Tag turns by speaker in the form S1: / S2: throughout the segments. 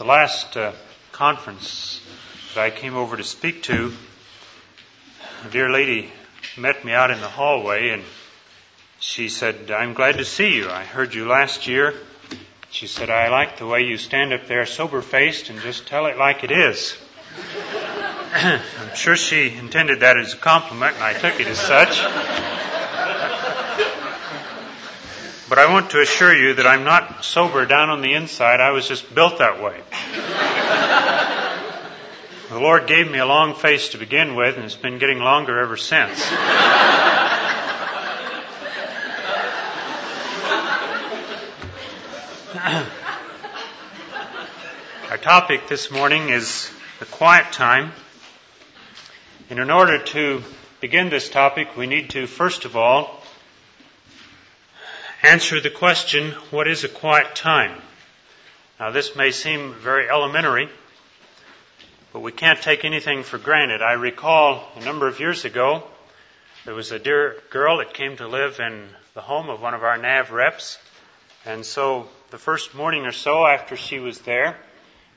S1: The last uh, conference that I came over to speak to, a dear lady met me out in the hallway and she said, I'm glad to see you. I heard you last year. She said, I like the way you stand up there sober faced and just tell it like it is. I'm sure she intended that as a compliment and I took it as such. But I want to assure you that I'm not sober down on the inside. I was just built that way. the Lord gave me a long face to begin with, and it's been getting longer ever since. Our topic this morning is the quiet time. And in order to begin this topic, we need to, first of all, answer the question, what is a quiet time? Now this may seem very elementary, but we can't take anything for granted. I recall a number of years ago, there was a dear girl that came to live in the home of one of our NAV reps. And so the first morning or so after she was there,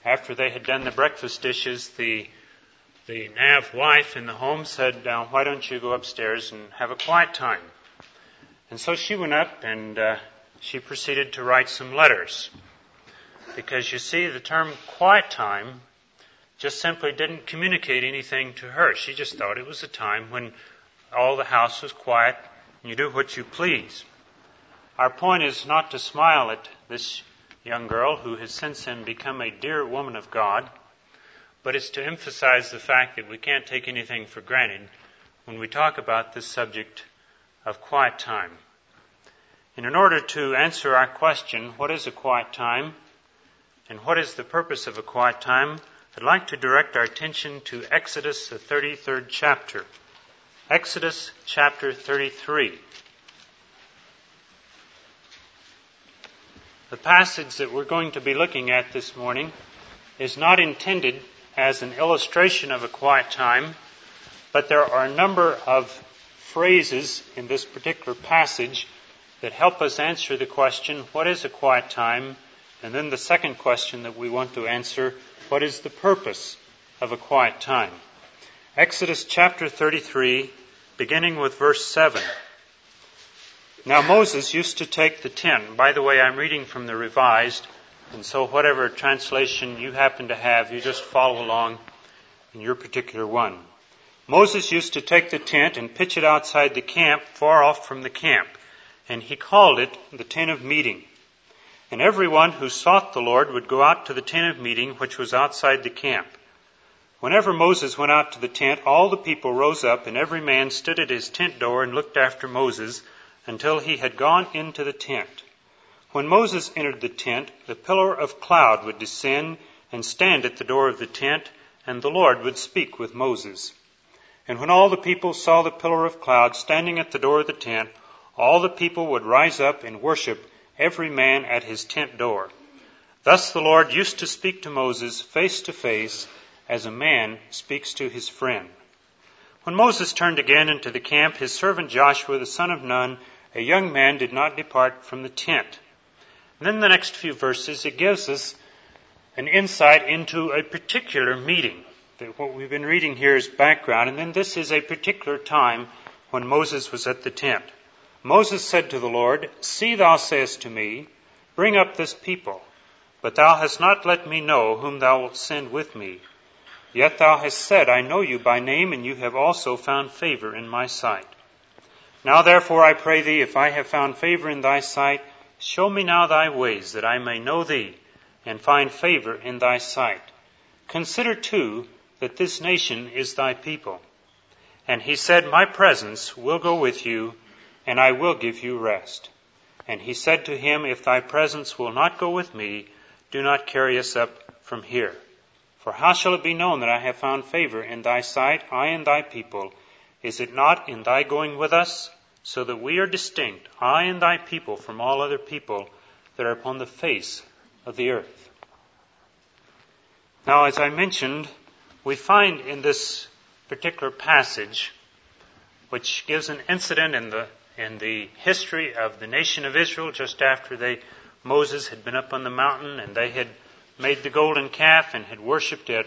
S1: after they had done the breakfast dishes, the the NAV wife in the home said, uh, why don't you go upstairs and have a quiet time? And so she went up and uh, she proceeded to write some letters. Because you see, the term quiet time just simply didn't communicate anything to her. She just thought it was a time when all the house was quiet and you do what you please. Our point is not to smile at this young girl who has since then become a dear woman of God, but it's to emphasize the fact that we can't take anything for granted when we talk about this subject of quiet time. And in order to answer our question, what is a quiet time and what is the purpose of a quiet time, I'd like to direct our attention to Exodus, the 33rd chapter. Exodus chapter 33. The passage that we're going to be looking at this morning is not intended as an illustration of a quiet time, but there are a number of phrases in this particular passage that help us answer the question, what is a quiet time? And then the second question that we want to answer, what is the purpose of a quiet time? Exodus chapter 33, beginning with verse 7. Now Moses used to take the tent. By the way, I'm reading from the Revised, and so whatever translation you happen to have, you just follow along in your particular one. Moses used to take the tent and pitch it outside the camp, far off from the camp, and he called it the tent of meeting. And everyone who sought the Lord would go out to the tent of meeting, which was outside the camp. Whenever Moses went out to the tent, all the people rose up, and every man stood at his tent door and looked after Moses until he had gone into the tent. When Moses entered the tent, the pillar of cloud would descend and stand at the door of the tent, and the Lord would speak with Moses. And when all the people saw the pillar of cloud standing at the door of the tent, all the people would rise up and worship, every man at his tent door. Thus the Lord used to speak to Moses face to face, as a man speaks to his friend. When Moses turned again into the camp, his servant Joshua, the son of Nun, a young man, did not depart from the tent. And then the next few verses, it gives us an insight into a particular meeting that what we've been reading here is background, and then this is a particular time when Moses was at the tent. Moses said to the Lord, See, thou sayest to me, Bring up this people, but thou hast not let me know whom thou wilt send with me. Yet thou hast said, I know you by name, and you have also found favor in my sight. Now therefore I pray thee, if I have found favor in thy sight, show me now thy ways, that I may know thee, and find favor in thy sight. Consider too that this nation is thy people. And he said, My presence will go with you, and I will give you rest. And he said to him, If thy presence will not go with me, do not carry us up from here. For how shall it be known that I have found favor in thy sight, I and thy people? Is it not in thy going with us, so that we are distinct, I and thy people, from all other people that are upon the face of the earth? Now, as I mentioned, we find in this particular passage, which gives an incident in the in the history of the nation of Israel just after they Moses had been up on the mountain and they had made the golden calf and had worshipped it.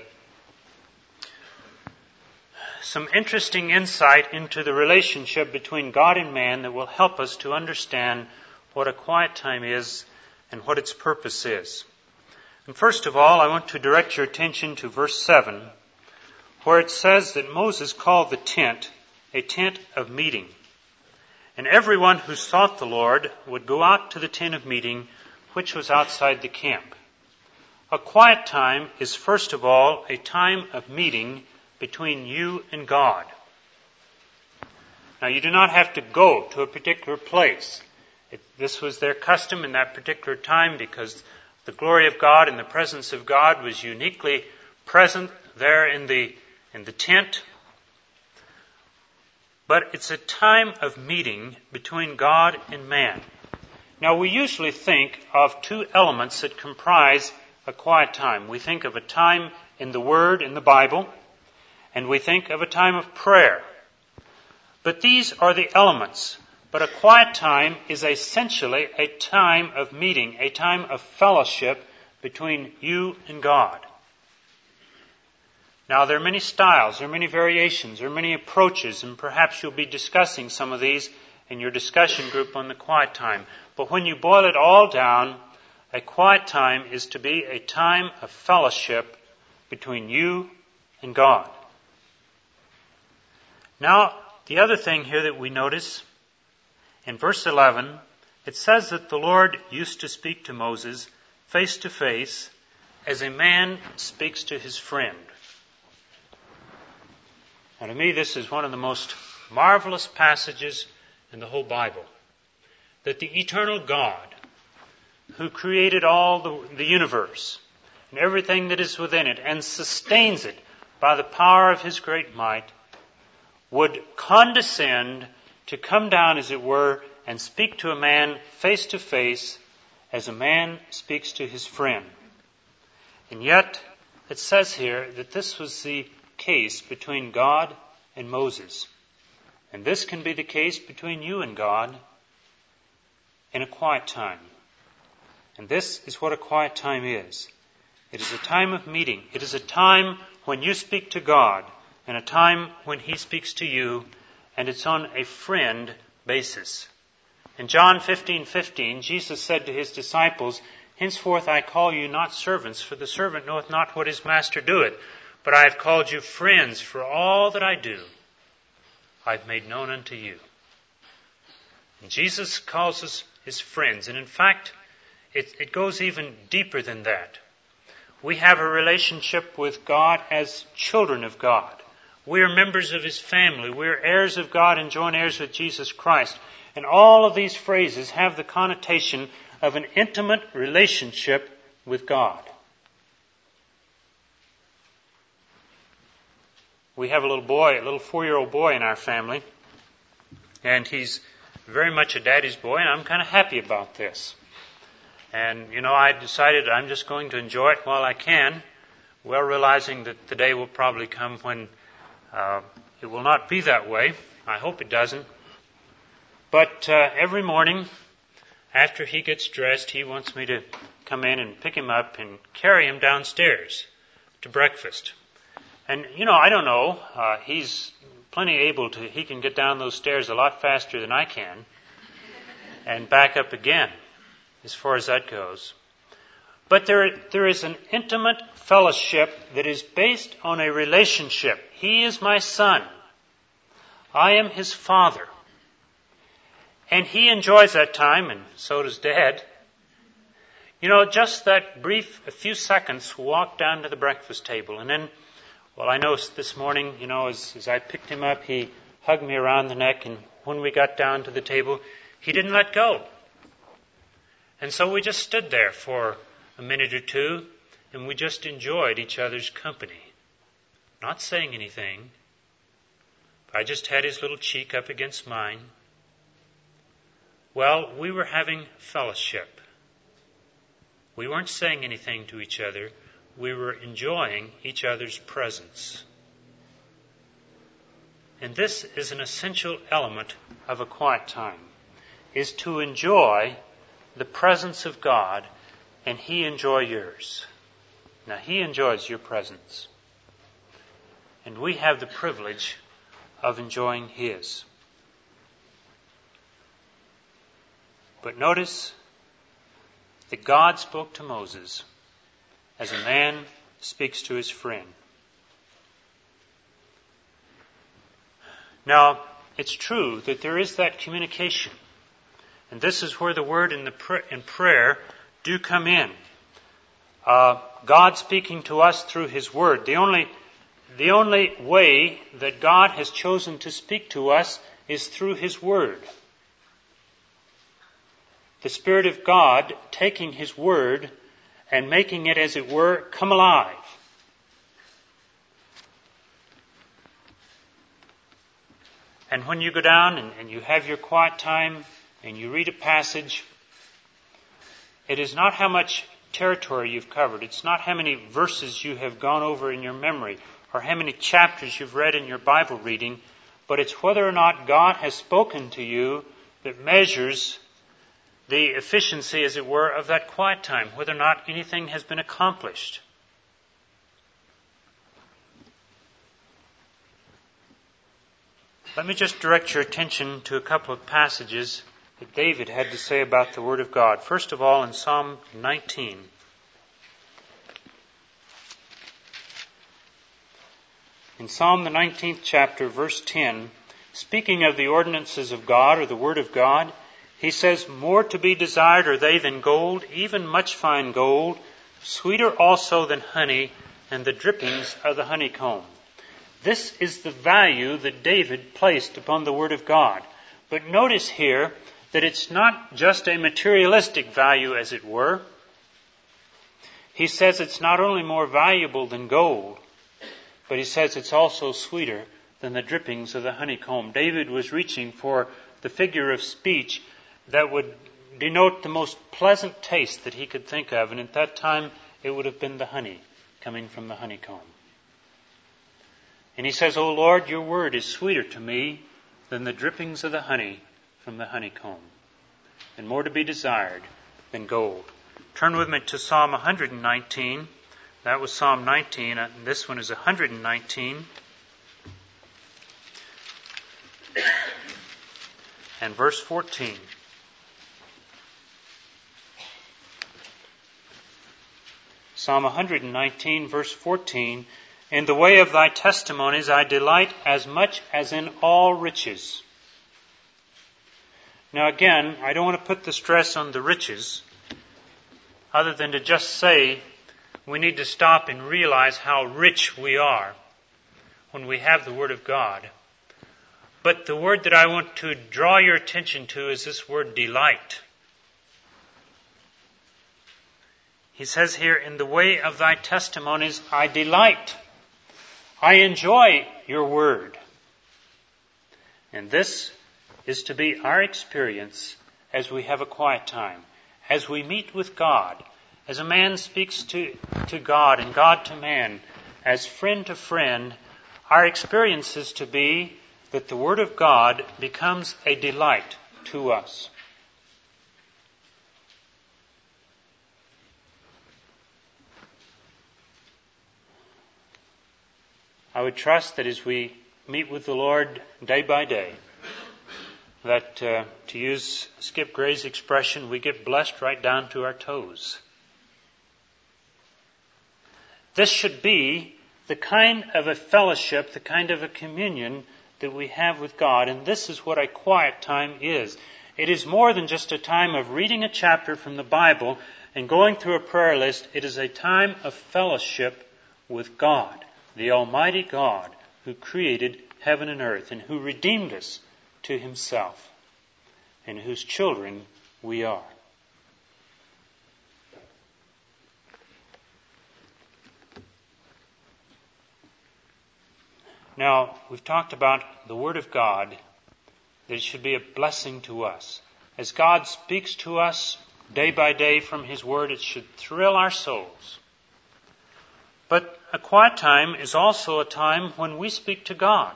S1: Some interesting insight into the relationship between God and man that will help us to understand what a quiet time is and what its purpose is. And first of all, I want to direct your attention to verse 7, where it says that Moses called the tent a tent of meeting. And everyone who sought the Lord would go out to the tent of meeting, which was outside the camp. A quiet time is first of all a time of meeting between you and God. Now you do not have to go to a particular place. It, this was their custom in that particular time because the glory of God and the presence of God was uniquely present there in the, in the tent. But it's a time of meeting between God and man. Now we usually think of two elements that comprise a quiet time. We think of a time in the Word, in the Bible, and we think of a time of prayer. But these are the elements. But a quiet time is essentially a time of meeting, a time of fellowship between you and God. Now, there are many styles, there are many variations, there are many approaches, and perhaps you'll be discussing some of these in your discussion group on the quiet time. But when you boil it all down, a quiet time is to be a time of fellowship between you and God. Now, the other thing here that we notice in verse 11, it says that the Lord used to speak to Moses face to face as a man speaks to his friend. And to me, this is one of the most marvelous passages in the whole Bible. That the eternal God, who created all the, the universe and everything that is within it and sustains it by the power of his great might, would condescend to come down, as it were, and speak to a man face to face as a man speaks to his friend. And yet, it says here that this was the case between God and Moses. And this can be the case between you and God in a quiet time. And this is what a quiet time is. It is a time of meeting. It is a time when you speak to God and a time when He speaks to you, and it's on a friend basis. In John 15:15, Jesus said to his disciples, Henceforth I call you not servants, for the servant knoweth not what his master doeth, but I have called you friends, for all that I do I've made known unto you. And Jesus calls us his friends, and in fact, it, it goes even deeper than that. We have a relationship with God as children of God. We are members of His family. We are heirs of God and joint heirs with Jesus Christ. And all of these phrases have the connotation of an intimate relationship with God. We have a little boy, a little four-year-old boy in our family, and he's very much a daddy's boy, and I'm kind of happy about this. And, you know, I decided I'm just going to enjoy it while I can, well realizing that the day will probably come when uh, it will not be that way. I hope it doesn't. But uh, every morning, after he gets dressed, he wants me to come in and pick him up and carry him downstairs to breakfast. And you know, I don't know. Uh, he's plenty able to. He can get down those stairs a lot faster than I can, and back up again, as far as that goes. But there, there is an intimate fellowship that is based on a relationship. He is my son. I am his father. And he enjoys that time, and so does dad. You know, just that brief, a few seconds, walk down to the breakfast table. And then, well, I know this morning, you know, as, as I picked him up, he hugged me around the neck, and when we got down to the table, he didn't let go. And so we just stood there for a minute or two, and we just enjoyed each other's company. Not saying anything. I just had his little cheek up against mine. Well, we were having fellowship. We weren't saying anything to each other. We were enjoying each other's presence. And this is an essential element of a quiet time, is to enjoy the presence of God and He enjoy yours. Now, He enjoys your presence. And we have the privilege of enjoying His. But notice that God spoke to Moses as a man speaks to his friend. Now, it's true that there is that communication. And this is where the word and, the pr- and prayer do come in. Uh, God speaking to us through His Word. The only, the only way that God has chosen to speak to us is through His Word. The Spirit of God taking His Word and making it, as it were, come alive. And when you go down and, and, you have your quiet time and you read a passage, it is not how much territory you've covered. It's not how many verses you have gone over in your memory or how many chapters you've read in your Bible reading, but it's whether or not God has spoken to you that measures the efficiency, as it were, of that quiet time, whether or not anything has been accomplished. Let me just direct your attention to a couple of passages that David had to say about the Word of God. First of all, in Psalm 19. In Psalm the 19th chapter, verse 10, speaking of the ordinances of God or the Word of God, he says, More to be desired are they than gold, even much fine gold, sweeter also than honey, and the drippings of the honeycomb. This is the value that David placed upon the Word of God. But notice here that it's not just a materialistic value, as it were. He says it's not only more valuable than gold, but he says it's also sweeter than the drippings of the honeycomb. David was reaching for the figure of speech that would denote the most pleasant taste that he could think of, and at that time it would have been the honey coming from the honeycomb. And he says, O Lord, your word is sweeter to me than the drippings of the honey from the honeycomb, and more to be desired than gold. Turn with me to Psalm 119. That was Psalm 19, and this one is 119. And verse 14. Psalm 119, verse 14. In the way of thy testimonies I delight as much as in all riches. Now again, I don't want to put the stress on the riches, other than to just say we need to stop and realize how rich we are when we have the Word of God. But the word that I want to draw your attention to is this word delight. He says here, in the way of thy testimonies I delight. I enjoy your word. And this is to be our experience as we have a quiet time, as we meet with God, as a man speaks to, to God and God to man, as friend to friend, our experience is to be that the Word of God becomes a delight to us. I would trust that as we meet with the Lord day by day, that uh, to use Skip Gray's expression, we get blessed right down to our toes. This should be the kind of a fellowship, the kind of a communion that we have with God, and this is what a quiet time is. It is more than just a time of reading a chapter from the Bible and going through a prayer list. It is a time of fellowship with God the Almighty God who created heaven and earth and who redeemed us to himself and whose children we are. Now, we've talked about the Word of God, that it should be a blessing to us. As God speaks to us day by day from His Word, it should thrill our souls. But a quiet time is also a time when we speak to God.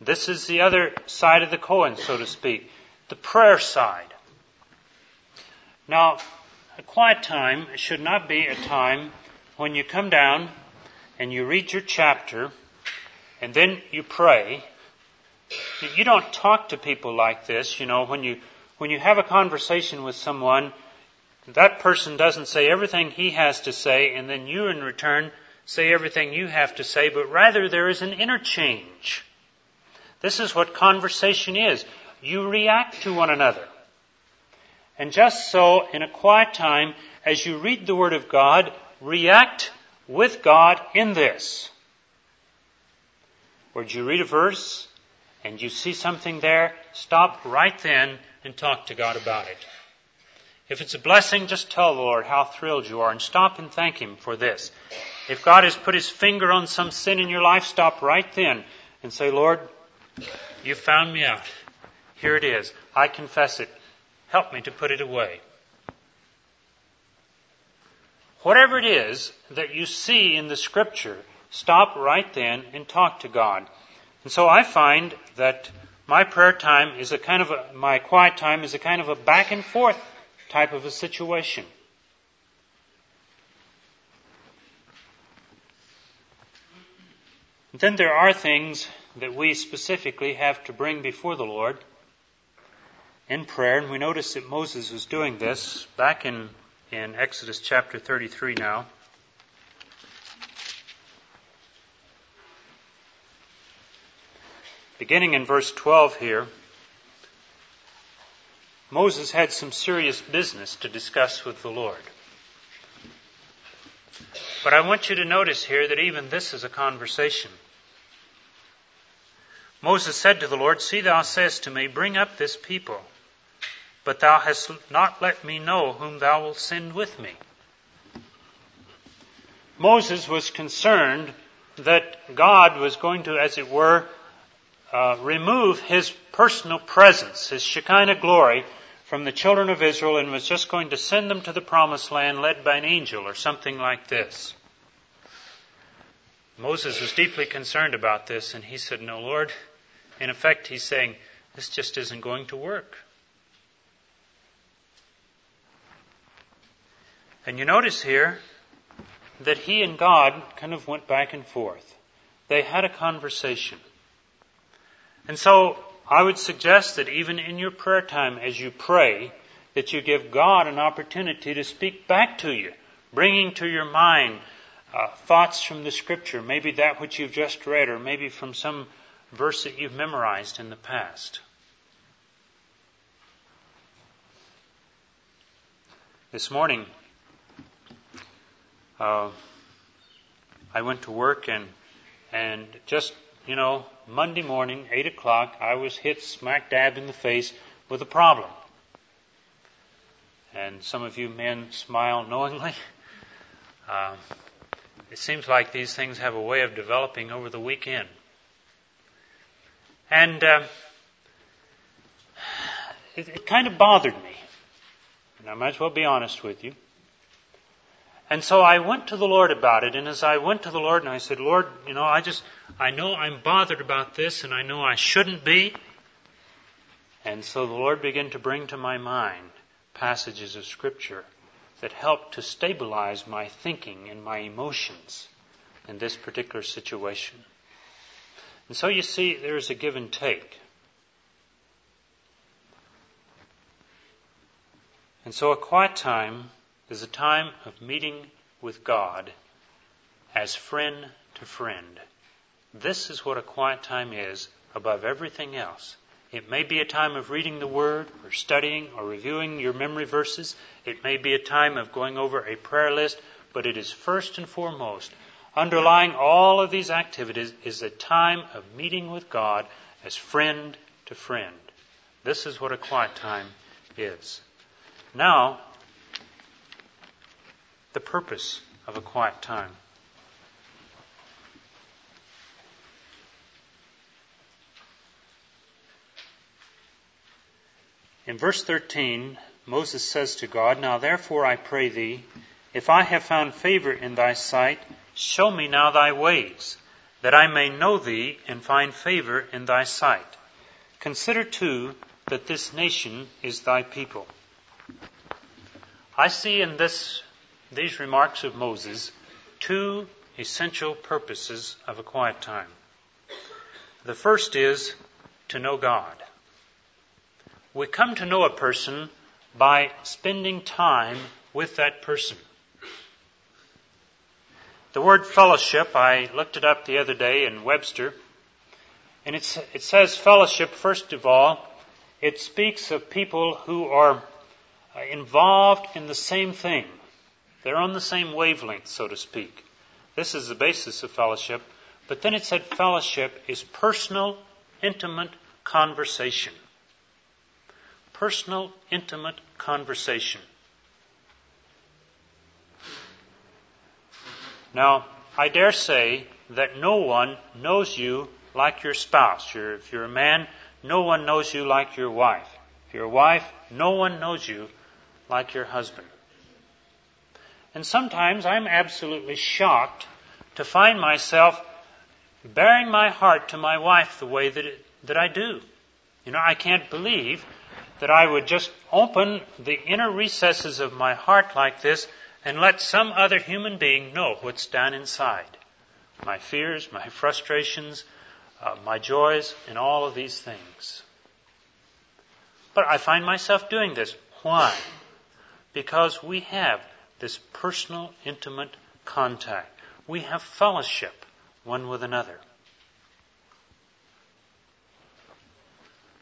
S1: This is the other side of the coin, so to speak, the prayer side. Now, a quiet time should not be a time when you come down and you read your chapter and then you pray, you don't talk to people like this. You know, when you, when you have a conversation with someone, that person doesn't say everything he has to say and then you in return say everything you have to say, but rather there is an interchange. This is what conversation is. You react to one another. And just so, in a quiet time, as you read the Word of God, react with God in this. Where you read a verse and you see something there, stop right then and talk to God about it. If it's a blessing, just tell the Lord how thrilled you are and stop and thank Him for this. If God has put His finger on some sin in your life, stop right then and say, Lord, you found me out. Here it is. I confess it. Help me to put it away. Whatever it is that you see in the scripture, stop right then and talk to God. And so I find that my prayer time is a kind of a, my quiet time is a kind of a back and forth type of a situation. Then there are things that we specifically have to bring before the Lord in prayer, and we notice that Moses was doing this back in, in Exodus chapter 33 now. Beginning in verse 12 here, Moses had some serious business to discuss with the Lord. But I want you to notice here that even this is a conversation. Moses said to the Lord, See, thou sayest to me, Bring up this people, but thou hast not let me know whom thou wilt send with me. Moses was concerned that God was going to, as it were, uh, remove his personal presence, his Shekinah glory, from the children of Israel and was just going to send them to the promised land led by an angel or something like this. Moses was deeply concerned about this and he said, No, Lord, in effect, he's saying, this just isn't going to work. And you notice here that he and God kind of went back and forth. They had a conversation. And so I would suggest that even in your prayer time as you pray, that you give God an opportunity to speak back to you, bringing to your mind uh, thoughts from the scripture, maybe that which you've just read, or maybe from some verse that you've memorized in the past. This morning, uh, I went to work and and just you know Monday morning, eight o'clock, I was hit smack dab in the face with a problem. And some of you men smile knowingly. Uh, it seems like these things have a way of developing over the weekend. And uh, it, it kind of bothered me. And I might as well be honest with you. And so I went to the Lord about it, and as I went to the Lord and I said, Lord, you know, I just, I know I'm bothered about this, and I know I shouldn't be. And so the Lord began to bring to my mind passages of Scripture that helped to stabilize my thinking and my emotions in this particular situation. And so you see, there's a give and take. And so a quiet time is a time of meeting with God as friend to friend. This is what a quiet time is above everything else. It may be a time of reading the Word or studying or reviewing your memory verses. It may be a time of going over a prayer list, but it is first and foremost Underlying all of these activities is a time of meeting with God as friend to friend. This is what a quiet time is. Now, the purpose of a quiet time. In verse 13, Moses says to God, Now therefore I pray thee, if I have found favor in thy sight, Show me now thy ways, that I may know thee and find favor in thy sight. Consider too that this nation is thy people. I see in this, these remarks of Moses two essential purposes of a quiet time. The first is to know God. We come to know a person by spending time with that person. The word fellowship, I looked it up the other day in Webster, and it says fellowship, first of all, it speaks of people who are involved in the same thing. They're on the same wavelength, so to speak. This is the basis of fellowship. But then it said fellowship is personal, intimate conversation. Personal, intimate conversation. Now, I dare say that no one knows you like your spouse. You're, if you're a man, no one knows you like your wife. If you're a wife, no one knows you like your husband. And sometimes I'm absolutely shocked to find myself baring my heart to my wife the way that, it, that I do. You know, I can't believe that I would just open the inner recesses of my heart like this and let some other human being know what's down inside. My fears, my frustrations, uh, my joys, and all of these things. But I find myself doing this. Why? Because we have this personal, intimate contact. We have fellowship one with another.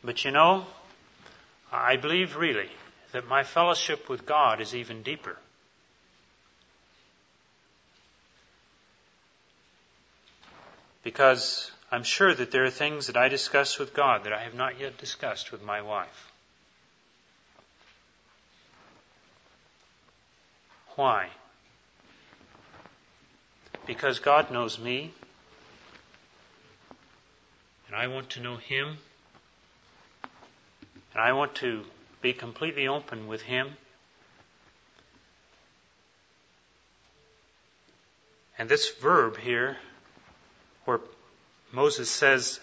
S1: But you know, I believe really that my fellowship with God is even deeper. Because I'm sure that there are things that I discuss with God that I have not yet discussed with my wife. Why? Because God knows me, and I want to know Him, and I want to be completely open with Him. And this verb here, where Moses says,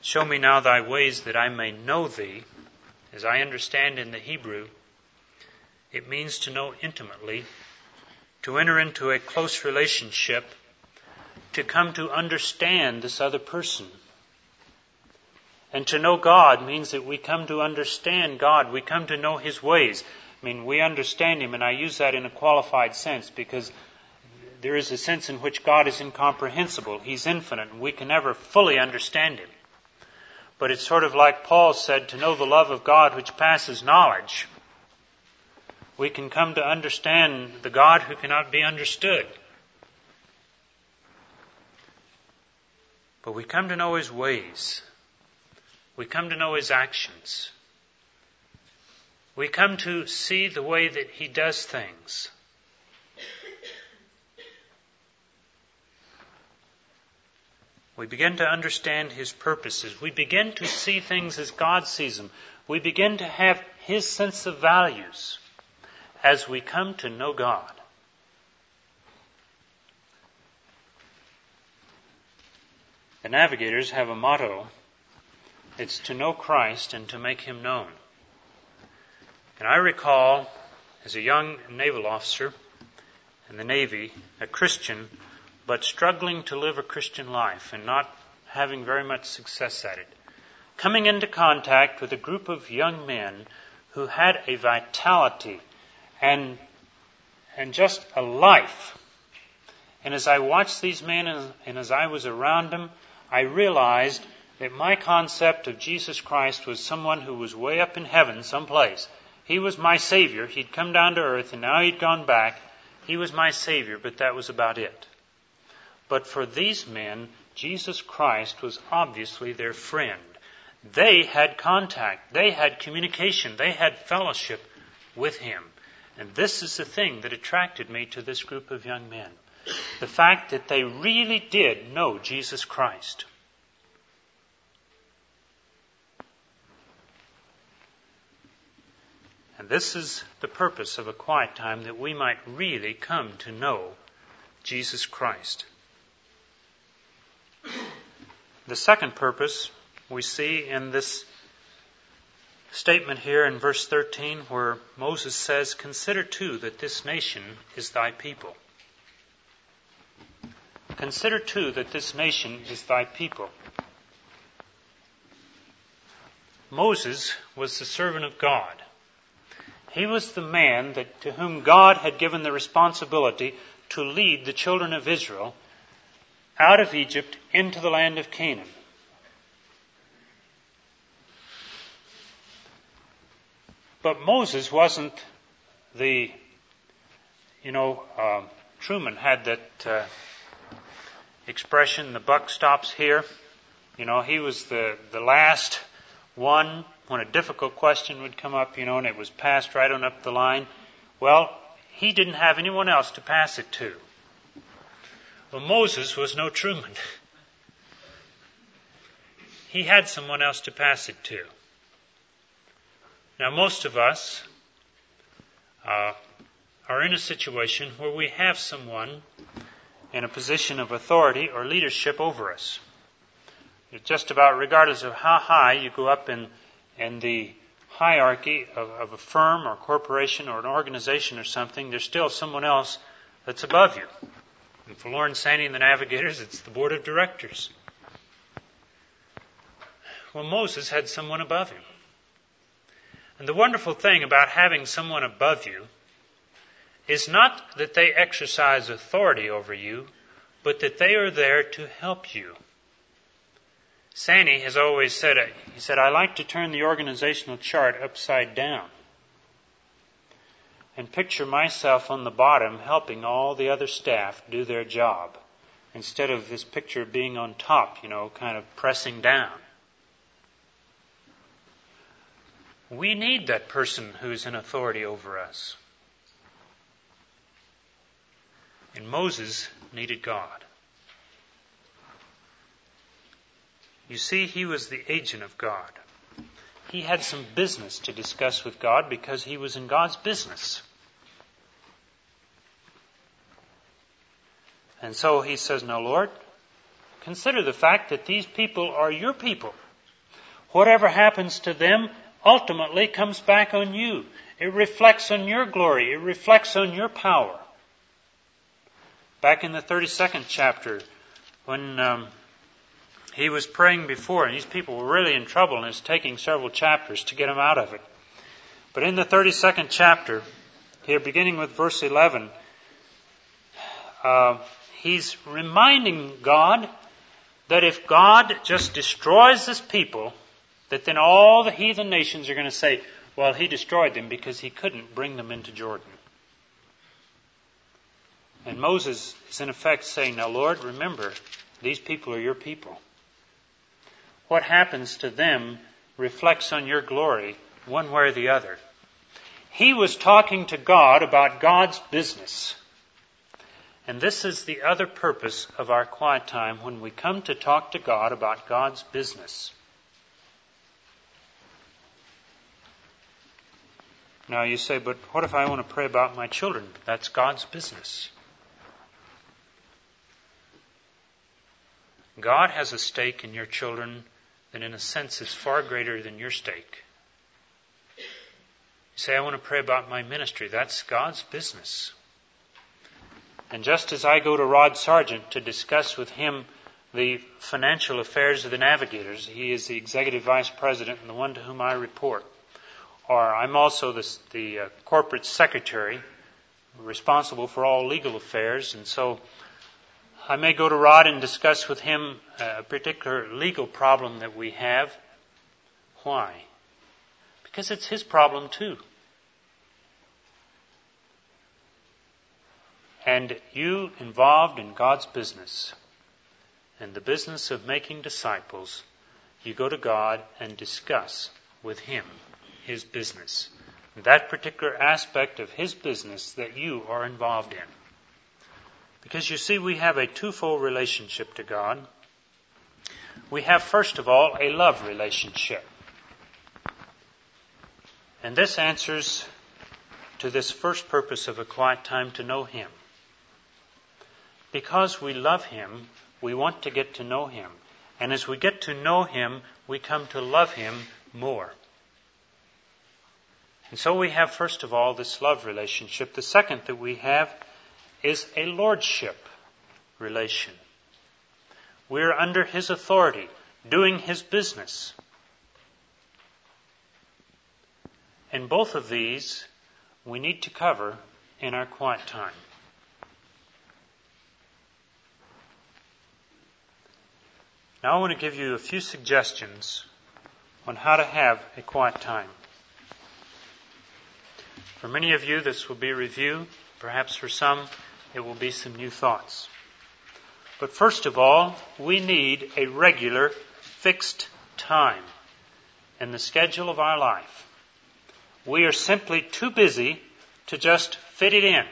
S1: Show me now thy ways that I may know thee, as I understand in the Hebrew, it means to know intimately, to enter into a close relationship, to come to understand this other person. And to know God means that we come to understand God. We come to know His ways. I mean, we understand Him, and I use that in a qualified sense because there is a sense in which God is incomprehensible. He's infinite, and we can never fully understand Him. But it's sort of like Paul said, to know the love of God which passes knowledge we can come to understand the God who cannot be understood. But we come to know His ways. We come to know His actions. We come to see the way that He does things. We begin to understand His purposes. We begin to see things as God sees them. We begin to have His sense of values as we come to know God. The navigators have a motto it's to know Christ and to make him known. And I recall, as a young naval officer in the Navy, a Christian, but struggling to live a Christian life and not having very much success at it, coming into contact with a group of young men who had a vitality and, and just a life. And as I watched these men and, and as I was around them, I realized that my concept of Jesus Christ was someone who was way up in heaven someplace. He was my Savior. He'd come down to earth and now he'd gone back. He was my Savior, but that was about it. But for these men, Jesus Christ was obviously their friend. They had contact. They had communication. They had fellowship with Him. And this is the thing that attracted me to this group of young men. The fact that they really did know Jesus Christ. And this is the purpose of a quiet time that we might really come to know Jesus Christ. The second purpose we see in this statement here in verse 13 where Moses says, Consider too that this nation is thy people. Consider too that this nation is thy people. Moses was the servant of God. He was the man that, to whom God had given the responsibility to lead the children of Israel out of Egypt into the land of Canaan. But Moses wasn't the, you know, uh, Truman had that uh, expression, the buck stops here. You know, he was the, the last one when a difficult question would come up, you know, and it was passed right on up the line. Well, he didn't have anyone else to pass it to. Well, Moses was no Truman. He had someone else to pass it to. Now, most of us uh, are in a situation where we have someone in a position of authority or leadership over us. Just about regardless of how high you go up in, in the hierarchy of, of a firm or corporation or an organization or something, there's still someone else that's above you. And for Lorne Sanny and the Navigators, it's the board of directors. Well, Moses had someone above him. And the wonderful thing about having someone above you is not that they exercise authority over you, but that they are there to help you. Sanny has always said, he said, I like to turn the organizational chart upside down and picture myself on the bottom helping all the other staff do their job instead of this picture being on top, you know, kind of pressing down. We need that person who's in authority over us. And Moses needed God. You see, he was the agent of God. He had some business to discuss with God because he was in God's business. And so he says, Now, Lord, consider the fact that these people are your people. Whatever happens to them ultimately comes back on you. It reflects on your glory. It reflects on your power. Back in the 32nd chapter, when um, he was praying before, and these people were really in trouble, and it's taking several chapters to get them out of it. But in the 32nd chapter, here beginning with verse 11, uh, he's reminding God that if God just destroys this people, that then all the heathen nations are going to say, well, he destroyed them because he couldn't bring them into Jordan. And Moses is in effect saying, Now, Lord, remember, these people are your people. What happens to them reflects on your glory one way or the other. He was talking to God about God's business. And this is the other purpose of our quiet time when we come to talk to God about God's business. Now you say, but what if I want to pray about my children? That's God's business. God has a stake in your children that, in a sense, is far greater than your stake. You say, I want to pray about my ministry. That's God's business. And just as I go to Rod Sargent to discuss with him the financial affairs of the navigators, he is the executive vice president and the one to whom I report. Or I'm also the, the uh, corporate secretary responsible for all legal affairs, and so I may go to Rod and discuss with him a particular legal problem that we have. Why? Because it's his problem too. And you involved in God's business, and the business of making disciples, you go to God and discuss with Him His business. That particular aspect of His business that you are involved in. Because you see, we have a twofold relationship to God. We have, first of all, a love relationship. And this answers to this first purpose of a quiet time to know Him. Because we love Him, we want to get to know Him. And as we get to know Him, we come to love Him more. And so we have, first of all, this love relationship. The second that we have is a lordship relation. We're under His authority, doing His business. And both of these we need to cover in our quiet time. Now I want to give you a few suggestions on how to have a quiet time. For many of you, this will be review. Perhaps for some, it will be some new thoughts. But first of all, we need a regular, fixed time in the schedule of our life. We are simply too busy to just fit it in.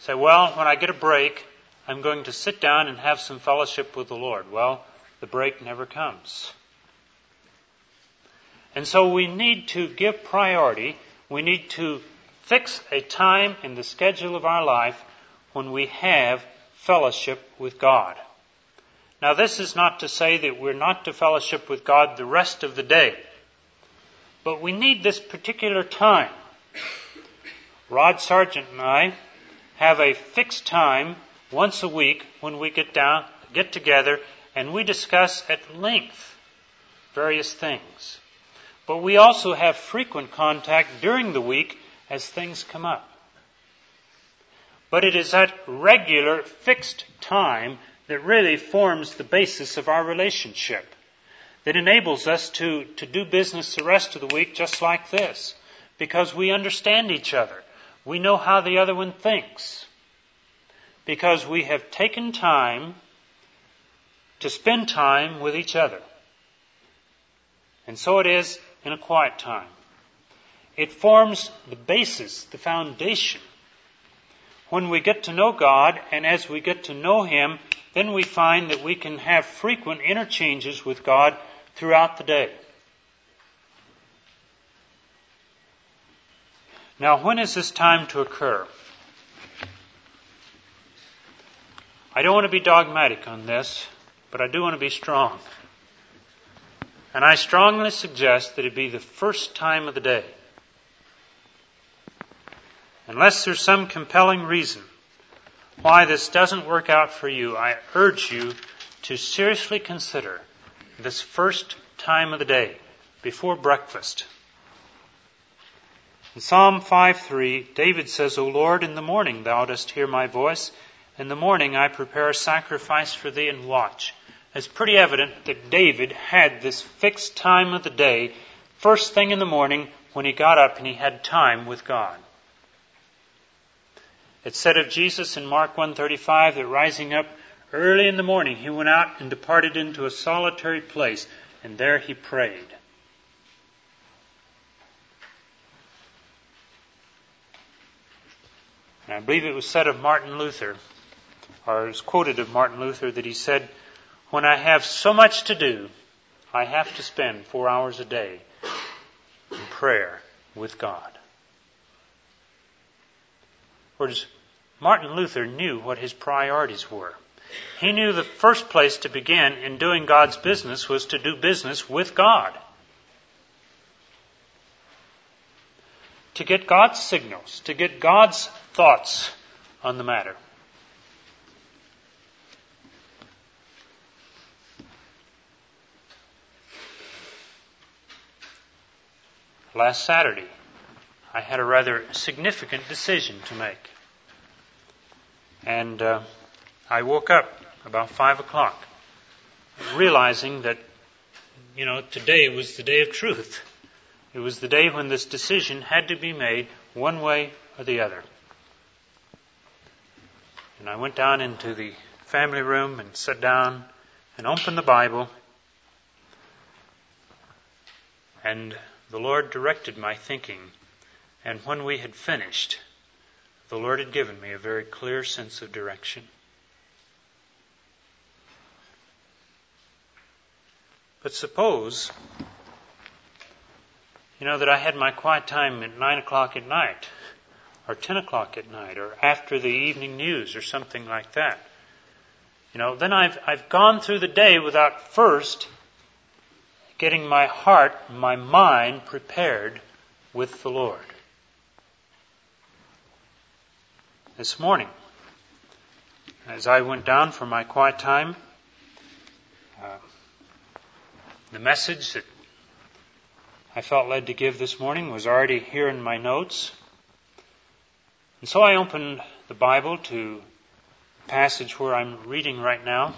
S1: Say, well, when I get a break, I'm going to sit down and have some fellowship with the Lord. Well, the break never comes. And so we need to give priority. We need to fix a time in the schedule of our life when we have fellowship with God. Now, this is not to say that we're not to fellowship with God the rest of the day, but we need this particular time. Rod Sargent and I have a fixed time once a week when we get down, get together, and we discuss at length various things. But we also have frequent contact during the week as things come up. But it is that regular, fixed time that really forms the basis of our relationship, that enables us to, to do business the rest of the week just like this, because we understand each other. We know how the other one thinks. Because we have taken time to spend time with each other. And so it is in a quiet time. It forms the basis, the foundation. When we get to know God, and as we get to know Him, then we find that we can have frequent interchanges with God throughout the day. Now, when is this time to occur? I don't want to be dogmatic on this, but I do want to be strong. And I strongly suggest that it be the first time of the day. Unless there's some compelling reason why this doesn't work out for you, I urge you to seriously consider this first time of the day before breakfast. In Psalm 5:3, David says, "O Lord, in the morning thou dost hear my voice; in the morning I prepare a sacrifice for thee and watch." It's pretty evident that David had this fixed time of the day, first thing in the morning when he got up and he had time with God. It said of Jesus in Mark 135 that rising up early in the morning he went out and departed into a solitary place and there he prayed. And I believe it was said of Martin Luther, or it was quoted of Martin Luther that he said, when I have so much to do, I have to spend four hours a day in prayer with God. Whereas Martin Luther knew what his priorities were. He knew the first place to begin in doing God's business was to do business with God. To get God's signals, to get God's thoughts on the matter. Last Saturday, I had a rather significant decision to make. And uh, I woke up about 5 o'clock, realizing that, you know, today was the day of truth. It was the day when this decision had to be made one way or the other. And I went down into the family room and sat down and opened the Bible. And the Lord directed my thinking, and when we had finished, the Lord had given me a very clear sense of direction. But suppose, you know, that I had my quiet time at 9 o'clock at night, or 10 o'clock at night, or after the evening news, or something like that. You know, then I've, I've gone through the day without first getting my heart, my mind prepared with the Lord. This morning, as I went down for my quiet time, uh, the message that I felt led to give this morning was already here in my notes. And so I opened the Bible to the passage where I'm reading right now.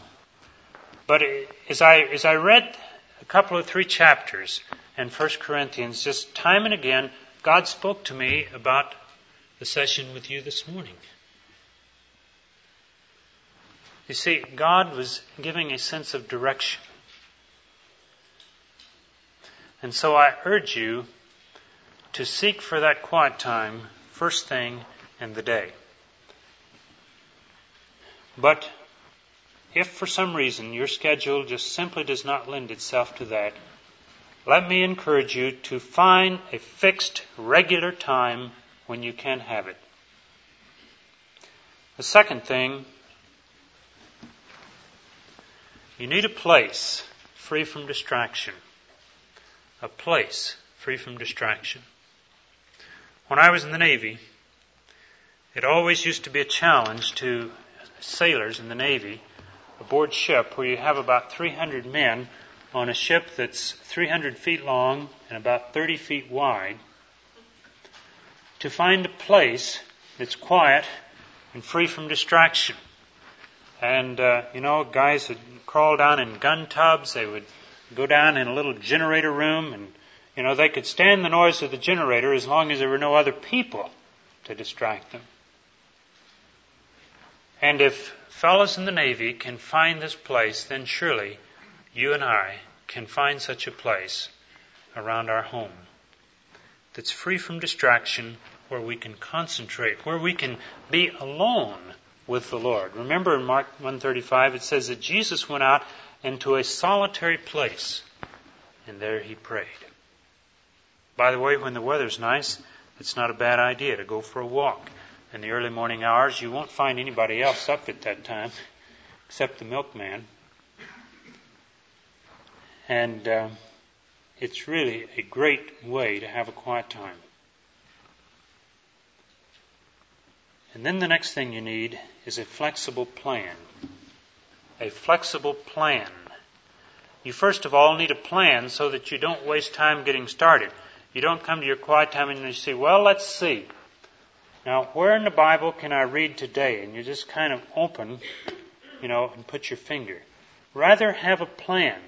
S1: But as I, as I read a couple of three chapters in 1 Corinthians, just time and again, God spoke to me about the session with you this morning. You see, God was giving a sense of direction. And so I urge you to seek for that quiet time first thing in the day. But if for some reason your schedule just simply does not lend itself to that, let me encourage you to find a fixed, regular time when you can have it. The second thing, you need a place free from distraction. A place free from distraction. When I was in the Navy, it always used to be a challenge to sailors in the Navy aboard ship where you have about 300 men on a ship that's 300 feet long and about 30 feet wide to find a place that's quiet and free from distraction. And, uh, you know, guys would crawl down in gun tubs. They would go down in a little generator room and, you know, they could stand the noise of the generator as long as there were no other people to distract them. And if fellows in the Navy can find this place, then surely you and I can find such a place around our home that's free from distraction, where we can concentrate, where we can be alone with the Lord. Remember in Mark 135 it says that Jesus went out into a solitary place and there he prayed. By the way, when the weather's nice, it's not a bad idea to go for a walk. In the early morning hours, you won't find anybody else up at that time except the milkman. And uh, it's really a great way to have a quiet time. And then the next thing you need is a flexible plan. A flexible plan. You first of all need a plan so that you don't waste time getting started. You don't come to your quiet time and you say, well, let's see. Now, where in the Bible can I read today? And you just kind of open, you know, and put your finger. Rather have a plan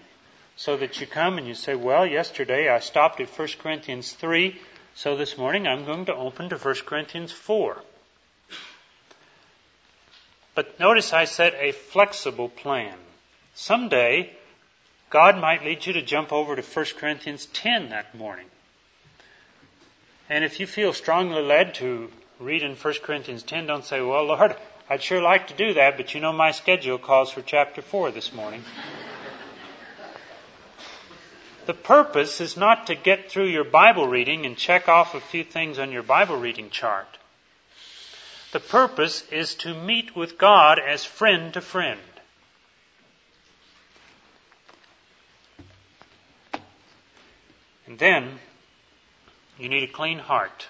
S1: so that you come and you say, well, yesterday I stopped at 1 Corinthians 3, so this morning I'm going to open to 1 Corinthians 4. But notice I said a flexible plan. Someday, God might lead you to jump over to 1 Corinthians 10 that morning. And if you feel strongly led to read in 1 Corinthians 10, don't say, well, Lord, I'd sure like to do that, but you know my schedule calls for chapter 4 this morning. The purpose is not to get through your Bible reading and check off a few things on your Bible reading chart. The purpose is to meet with God as friend to friend. And then you need a clean heart.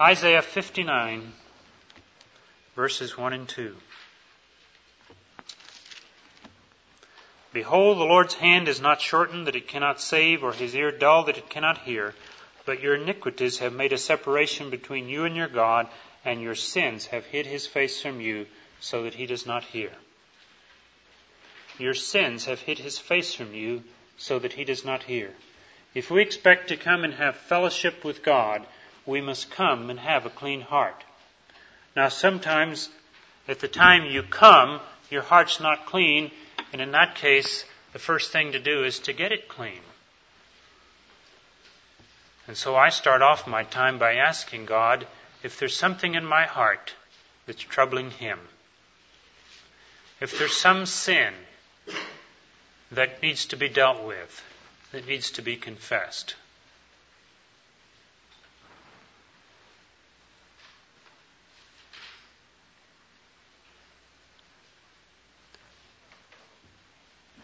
S1: Isaiah 59, verses 1 and 2. Behold, the Lord's hand is not shortened that it cannot save, or his ear dull that it cannot hear. But your iniquities have made a separation between you and your God, and your sins have hid his face from you so that he does not hear. Your sins have hid his face from you so that he does not hear. If we expect to come and have fellowship with God, we must come and have a clean heart. Now sometimes at the time you come, your heart's not clean and in that case, the first thing to do is to get it clean. And so I start off my time by asking God if there's something in my heart that's troubling Him. If there's some sin that needs to be dealt with, that needs to be confessed.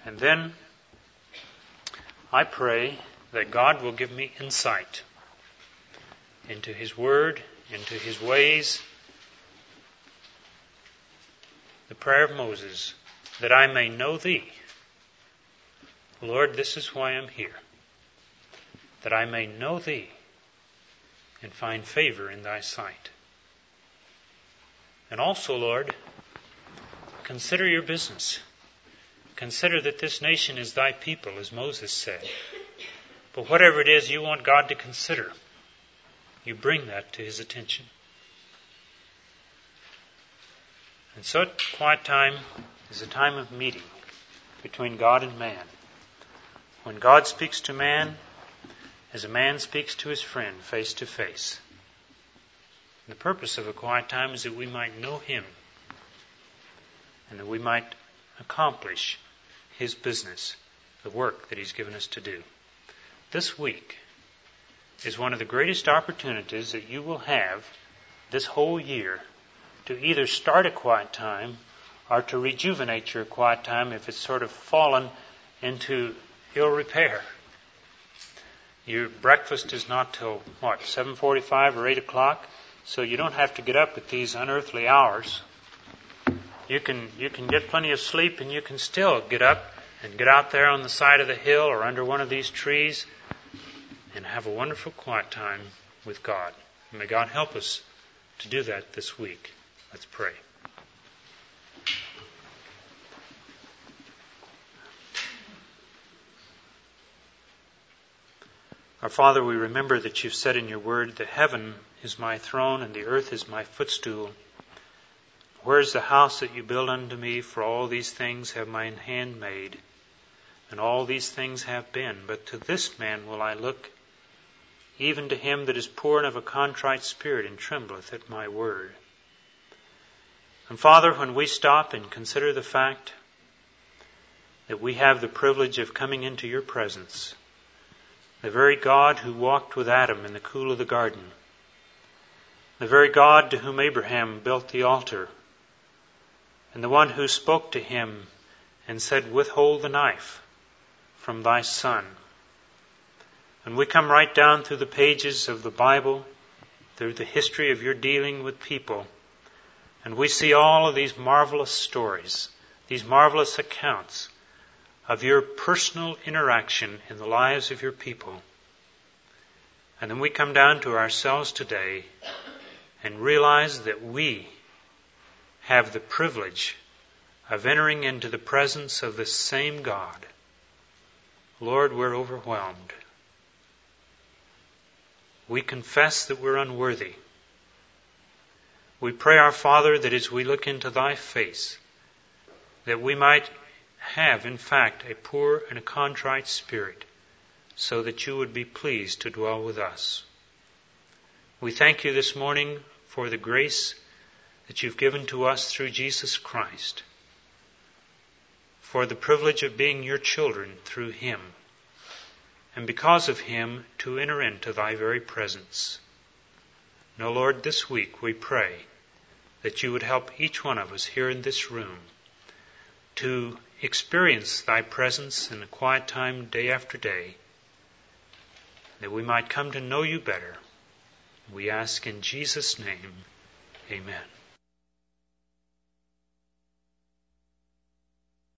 S1: And then I pray that God will give me insight into His Word, into His ways, the prayer of Moses, that I may know thee. Lord, this is why I'm here, that I may know thee and find favor in thy sight. And also, Lord, consider your business. Consider that this nation is thy people, as Moses said. But whatever it is you want God to consider, you bring that to his attention. And so quiet time is a time of meeting between God and man. When God speaks to man, as a man speaks to his friend face to face. The purpose of a quiet time is that we might know him and that we might accomplish his business, the work that he's given us to do. This week is one of the greatest opportunities that you will have this whole year to either start a quiet time or to rejuvenate your quiet time if it's sort of fallen into ill repair. Your breakfast is not till what, 7:45 or 8 o'clock, so you don't have to get up at these unearthly hours. You can you can get plenty of sleep and you can still get up and get out there on the side of the hill or under one of these trees and have a wonderful quiet time with God. may God help us to do that this week. Let's pray. Our Father, we remember that you've said in your word that heaven is my throne and the earth is my footstool. Where is the house that you build unto me? For all these things have mine hand made, and all these things have been. But to this man will I look, even to him that is poor and of a contrite spirit, and trembleth at my word. And Father, when we stop and consider the fact that we have the privilege of coming into your presence, the very God who walked with Adam in the cool of the garden, the very God to whom Abraham built the altar, and the one who spoke to him and said, Withhold the knife from thy son. And we come right down through the pages of the Bible, through the history of your dealing with people and we see all of these marvelous stories, these marvelous accounts of your personal interaction in the lives of your people. And then we come down to ourselves today and realize that we have the privilege of entering into the presence of the same God. Lord, we're overwhelmed. We confess that we're unworthy. We pray, our Father, that as we look into Thy face, that we might have, in fact, a poor and a contrite spirit, so that you would be pleased to dwell with us. We thank you this morning for the grace that you've given to us through Jesus Christ, for the privilege of being your children through Him, and because of Him to enter into Thy very presence. Now, Lord, this week we pray that you would help each one of us here in this room to experience thy presence in a quiet time day after day, that we might come to know you better. We ask in Jesus' name, amen.